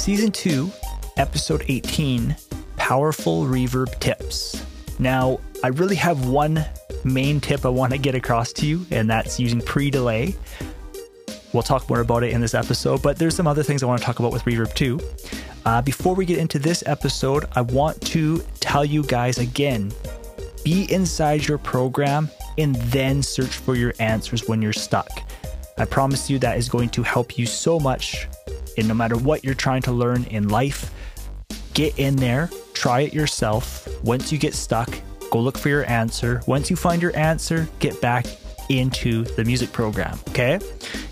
Season 2, Episode 18 Powerful Reverb Tips. Now, I really have one main tip I want to get across to you, and that's using pre delay. We'll talk more about it in this episode, but there's some other things I want to talk about with reverb too. Uh, before we get into this episode, I want to tell you guys again be inside your program and then search for your answers when you're stuck. I promise you that is going to help you so much in no matter what you're trying to learn in life. Get in there, try it yourself. Once you get stuck, go look for your answer. Once you find your answer, get back into the music program. Okay.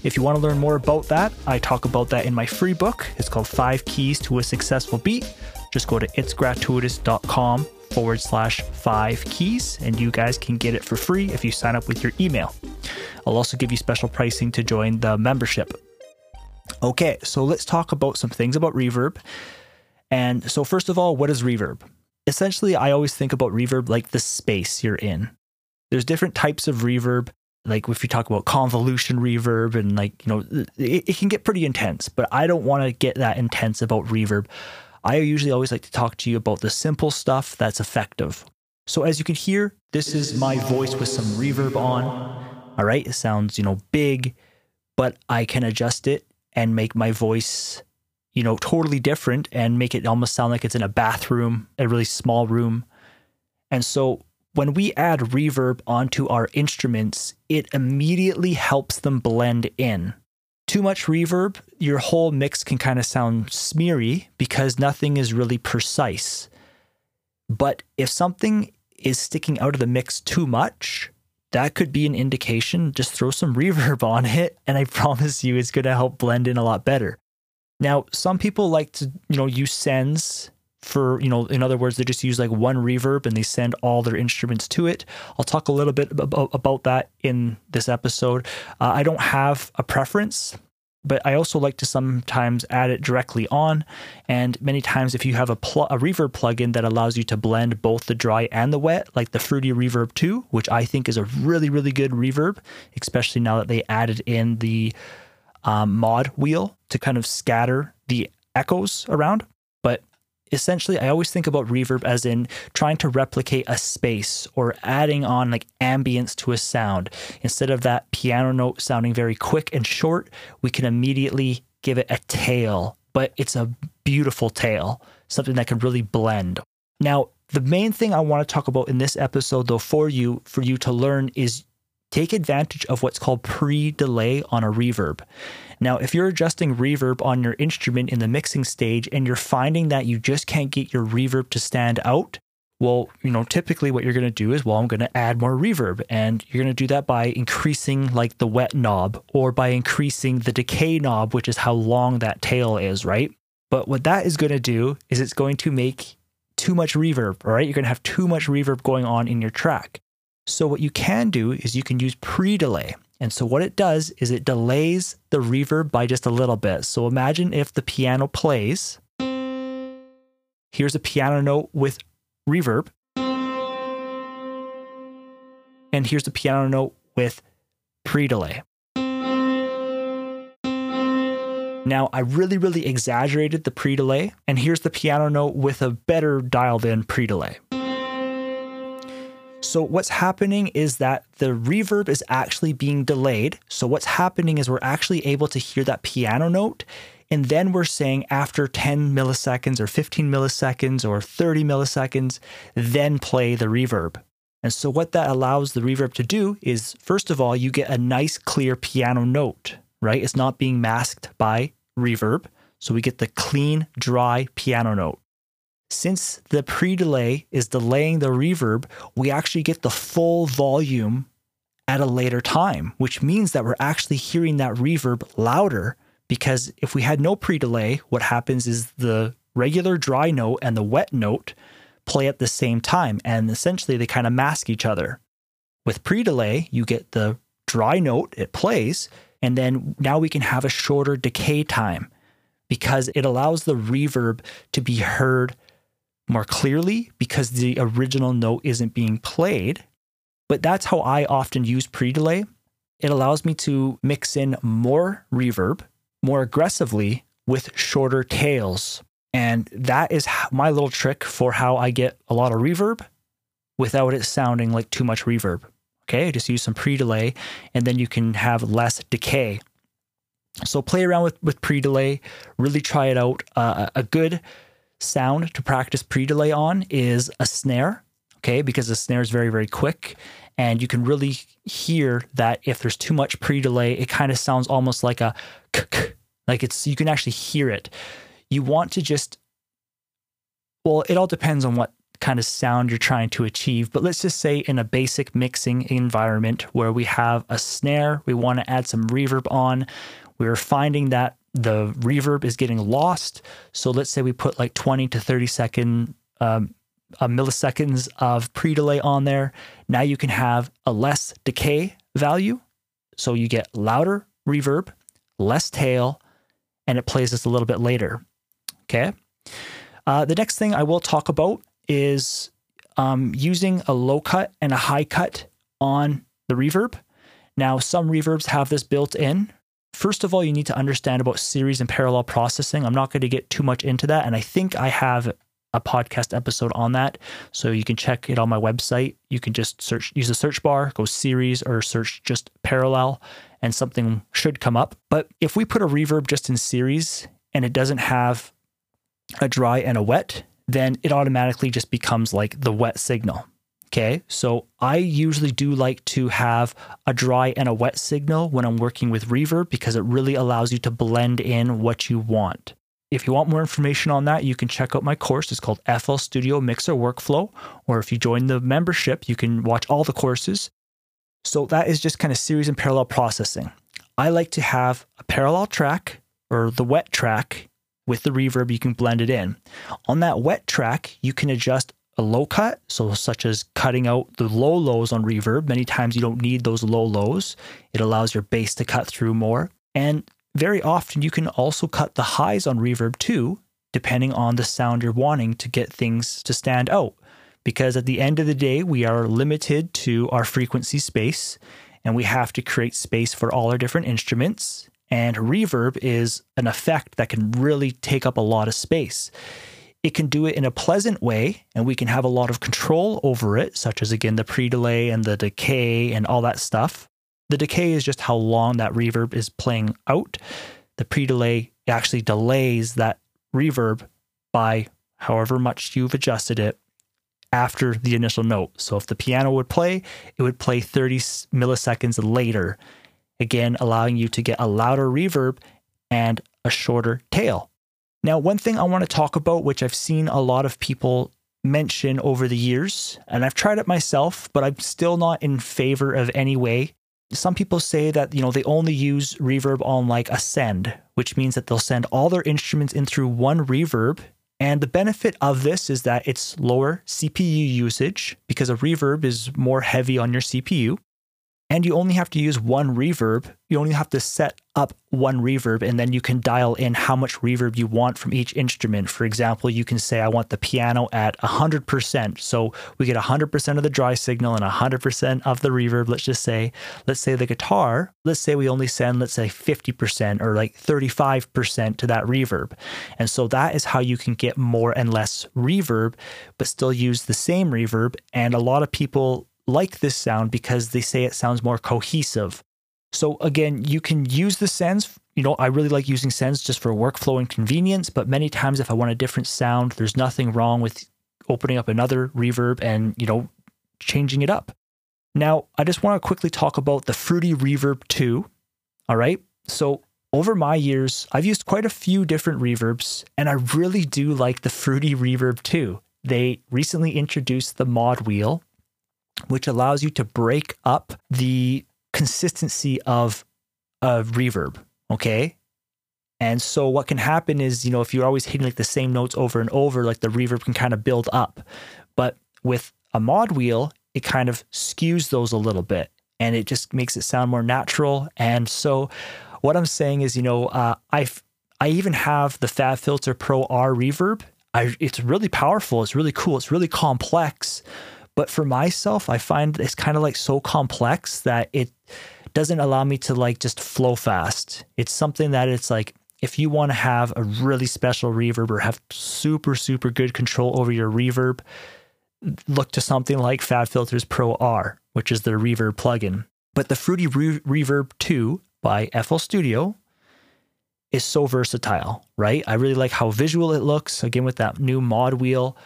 If you want to learn more about that, I talk about that in my free book. It's called Five Keys to a Successful Beat. Just go to itsgratuitous.com forward slash five keys, and you guys can get it for free if you sign up with your email. I'll also give you special pricing to join the membership. Okay, so let's talk about some things about reverb. And so, first of all, what is reverb? Essentially, I always think about reverb like the space you're in. There's different types of reverb. Like if you talk about convolution reverb and like, you know, it, it can get pretty intense, but I don't want to get that intense about reverb. I usually always like to talk to you about the simple stuff that's effective. So as you can hear, this is my voice with some reverb on. All right, it sounds, you know, big, but I can adjust it and make my voice, you know, totally different and make it almost sound like it's in a bathroom, a really small room. And so when we add reverb onto our instruments, it immediately helps them blend in. Too much reverb, your whole mix can kind of sound smeary because nothing is really precise. But if something is sticking out of the mix too much, that could be an indication. Just throw some reverb on it, and I promise you it's going to help blend in a lot better. Now, some people like to, you know, use sends for, you know, in other words, they just use like one reverb and they send all their instruments to it. I'll talk a little bit about, that in this episode. Uh, I don't have a preference but I also like to sometimes add it directly on. And many times, if you have a, pl- a reverb plugin that allows you to blend both the dry and the wet, like the Fruity Reverb 2, which I think is a really, really good reverb, especially now that they added in the um, mod wheel to kind of scatter the echoes around. Essentially I always think about reverb as in trying to replicate a space or adding on like ambience to a sound. Instead of that piano note sounding very quick and short, we can immediately give it a tail, but it's a beautiful tail, something that can really blend. Now, the main thing I want to talk about in this episode though for you for you to learn is take advantage of what's called pre-delay on a reverb. Now, if you're adjusting reverb on your instrument in the mixing stage and you're finding that you just can't get your reverb to stand out, well, you know, typically what you're going to do is, well, I'm going to add more reverb. And you're going to do that by increasing like the wet knob or by increasing the decay knob, which is how long that tail is, right? But what that is going to do is it's going to make too much reverb, all right? You're going to have too much reverb going on in your track. So, what you can do is you can use pre delay. And so, what it does is it delays the reverb by just a little bit. So, imagine if the piano plays. Here's a piano note with reverb. And here's the piano note with pre delay. Now, I really, really exaggerated the pre delay, and here's the piano note with a better dialed in pre delay. So, what's happening is that the reverb is actually being delayed. So, what's happening is we're actually able to hear that piano note. And then we're saying after 10 milliseconds or 15 milliseconds or 30 milliseconds, then play the reverb. And so, what that allows the reverb to do is, first of all, you get a nice, clear piano note, right? It's not being masked by reverb. So, we get the clean, dry piano note. Since the pre delay is delaying the reverb, we actually get the full volume at a later time, which means that we're actually hearing that reverb louder. Because if we had no pre delay, what happens is the regular dry note and the wet note play at the same time, and essentially they kind of mask each other. With pre delay, you get the dry note, it plays, and then now we can have a shorter decay time because it allows the reverb to be heard more clearly because the original note isn't being played. But that's how I often use pre delay. It allows me to mix in more reverb more aggressively with shorter tails. And that is my little trick for how I get a lot of reverb without it sounding like too much reverb. Okay, just use some pre delay and then you can have less decay. So play around with, with pre delay, really try it out. Uh, a good sound to practice pre delay on is a snare, okay, because the snare is very, very quick. And you can really hear that if there's too much pre delay, it kind of sounds almost like a like it's, you can actually hear it. You want to just, well, it all depends on what kind of sound you're trying to achieve. But let's just say in a basic mixing environment where we have a snare, we want to add some reverb on. We're finding that the reverb is getting lost. So let's say we put like 20 to 30 second um, uh, milliseconds of pre delay on there. Now you can have a less decay value. So you get louder reverb, less tail, and it plays this a little bit later. Okay. Uh, the next thing I will talk about is um, using a low cut and a high cut on the reverb. Now, some reverbs have this built in. First of all, you need to understand about series and parallel processing. I'm not going to get too much into that. And I think I have a podcast episode on that. So you can check it on my website. You can just search, use the search bar, go series or search just parallel, and something should come up. But if we put a reverb just in series and it doesn't have a dry and a wet, then it automatically just becomes like the wet signal. Okay, so I usually do like to have a dry and a wet signal when I'm working with reverb because it really allows you to blend in what you want. If you want more information on that, you can check out my course. It's called FL Studio Mixer Workflow. Or if you join the membership, you can watch all the courses. So that is just kind of series and parallel processing. I like to have a parallel track or the wet track with the reverb, you can blend it in. On that wet track, you can adjust a low cut, so such as cutting out the low lows on reverb. Many times you don't need those low lows. It allows your bass to cut through more. And very often you can also cut the highs on reverb too, depending on the sound you're wanting to get things to stand out. Because at the end of the day, we are limited to our frequency space and we have to create space for all our different instruments. And reverb is an effect that can really take up a lot of space. It can do it in a pleasant way, and we can have a lot of control over it, such as again the pre delay and the decay and all that stuff. The decay is just how long that reverb is playing out. The pre delay actually delays that reverb by however much you've adjusted it after the initial note. So if the piano would play, it would play 30 milliseconds later again, allowing you to get a louder reverb and a shorter tail. Now, one thing I want to talk about, which I've seen a lot of people mention over the years, and I've tried it myself, but I'm still not in favor of any way. Some people say that, you know, they only use reverb on like a send, which means that they'll send all their instruments in through one reverb. And the benefit of this is that it's lower CPU usage because a reverb is more heavy on your CPU and you only have to use one reverb. You only have to set up one reverb, and then you can dial in how much reverb you want from each instrument. For example, you can say, I want the piano at 100%. So we get 100% of the dry signal and 100% of the reverb. Let's just say, let's say the guitar, let's say we only send, let's say 50% or like 35% to that reverb. And so that is how you can get more and less reverb, but still use the same reverb. And a lot of people like this sound because they say it sounds more cohesive. So again, you can use the sends. You know, I really like using sends just for workflow and convenience, but many times if I want a different sound, there's nothing wrong with opening up another reverb and, you know, changing it up. Now, I just want to quickly talk about the Fruity Reverb 2. All right. So, over my years, I've used quite a few different reverbs, and I really do like the Fruity Reverb 2. They recently introduced the mod wheel, which allows you to break up the consistency of a reverb. Okay. And so what can happen is, you know, if you're always hitting like the same notes over and over, like the reverb can kind of build up. But with a mod wheel, it kind of skews those a little bit and it just makes it sound more natural. And so what I'm saying is, you know, uh, I I even have the FabFilter Pro R reverb. I, it's really powerful. It's really cool. It's really complex. But for myself, I find it's kind of like so complex that it doesn't allow me to like just flow fast. It's something that it's like if you want to have a really special reverb or have super, super good control over your reverb, look to something like Fab Filters Pro R, which is their reverb plugin. But the Fruity Re- Reverb 2 by FL Studio is so versatile, right? I really like how visual it looks. Again, with that new mod wheel,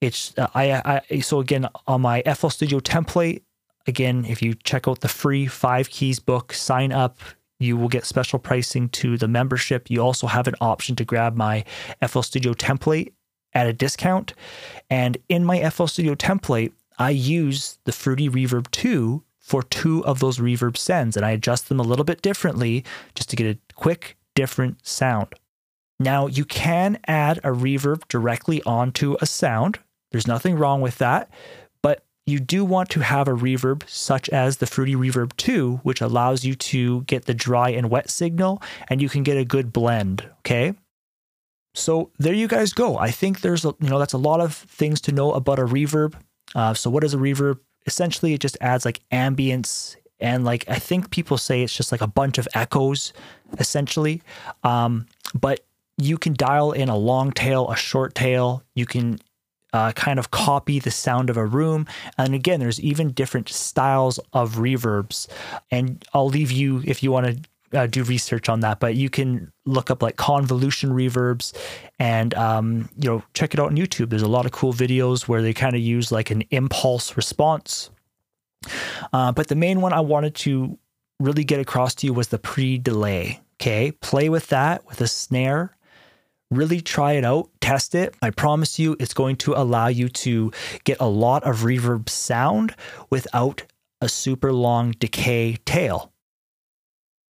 it's uh, I, I so again on my FL Studio template. Again, if you check out the free five keys book, sign up. You will get special pricing to the membership. You also have an option to grab my FL Studio template at a discount. And in my FL Studio template, I use the Fruity Reverb 2 for two of those reverb sends, and I adjust them a little bit differently just to get a quick, different sound. Now, you can add a reverb directly onto a sound. There's nothing wrong with that, but you do want to have a reverb such as the Fruity Reverb 2, which allows you to get the dry and wet signal and you can get a good blend, okay? So there you guys go. I think there's a, you know that's a lot of things to know about a reverb. Uh, so what is a reverb? Essentially, it just adds like ambience and like I think people say it's just like a bunch of echoes, essentially. Um, but you can dial in a long tail, a short tail. You can uh, kind of copy the sound of a room. And again, there's even different styles of reverbs. And I'll leave you if you want to uh, do research on that, but you can look up like convolution reverbs and um, you know check it out on YouTube. There's a lot of cool videos where they kind of use like an impulse response. Uh, but the main one I wanted to really get across to you was the pre-delay. Okay, play with that with a snare. Really try it out, test it. I promise you, it's going to allow you to get a lot of reverb sound without a super long decay tail.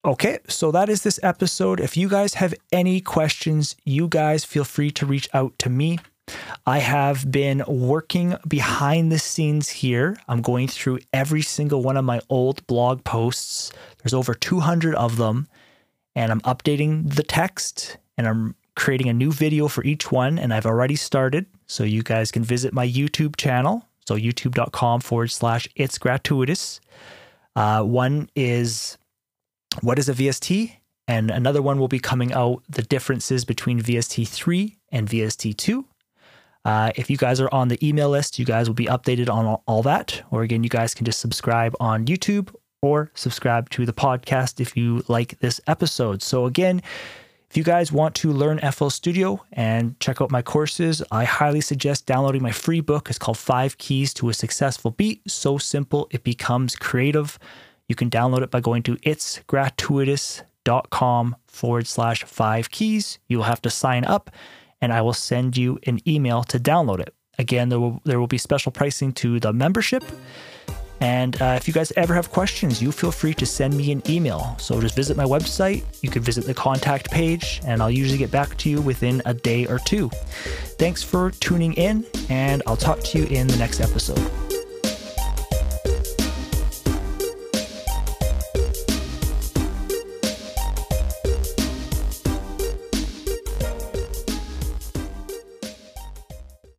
Okay, so that is this episode. If you guys have any questions, you guys feel free to reach out to me. I have been working behind the scenes here. I'm going through every single one of my old blog posts. There's over 200 of them, and I'm updating the text and I'm creating a new video for each one. And I've already started, so you guys can visit my YouTube channel. So, youtube.com forward slash it's gratuitous. Uh, one is what is a VST? And another one will be coming out the differences between VST 3 and VST 2. Uh, if you guys are on the email list, you guys will be updated on all, all that. Or again, you guys can just subscribe on YouTube or subscribe to the podcast if you like this episode. So, again, if you guys want to learn FL Studio and check out my courses, I highly suggest downloading my free book. It's called Five Keys to a Successful Beat. So simple, it becomes creative. You can download it by going to itsgratuitous.com forward slash five keys. You'll have to sign up and I will send you an email to download it. Again, there will, there will be special pricing to the membership. And uh, if you guys ever have questions, you feel free to send me an email. So just visit my website. You can visit the contact page, and I'll usually get back to you within a day or two. Thanks for tuning in, and I'll talk to you in the next episode.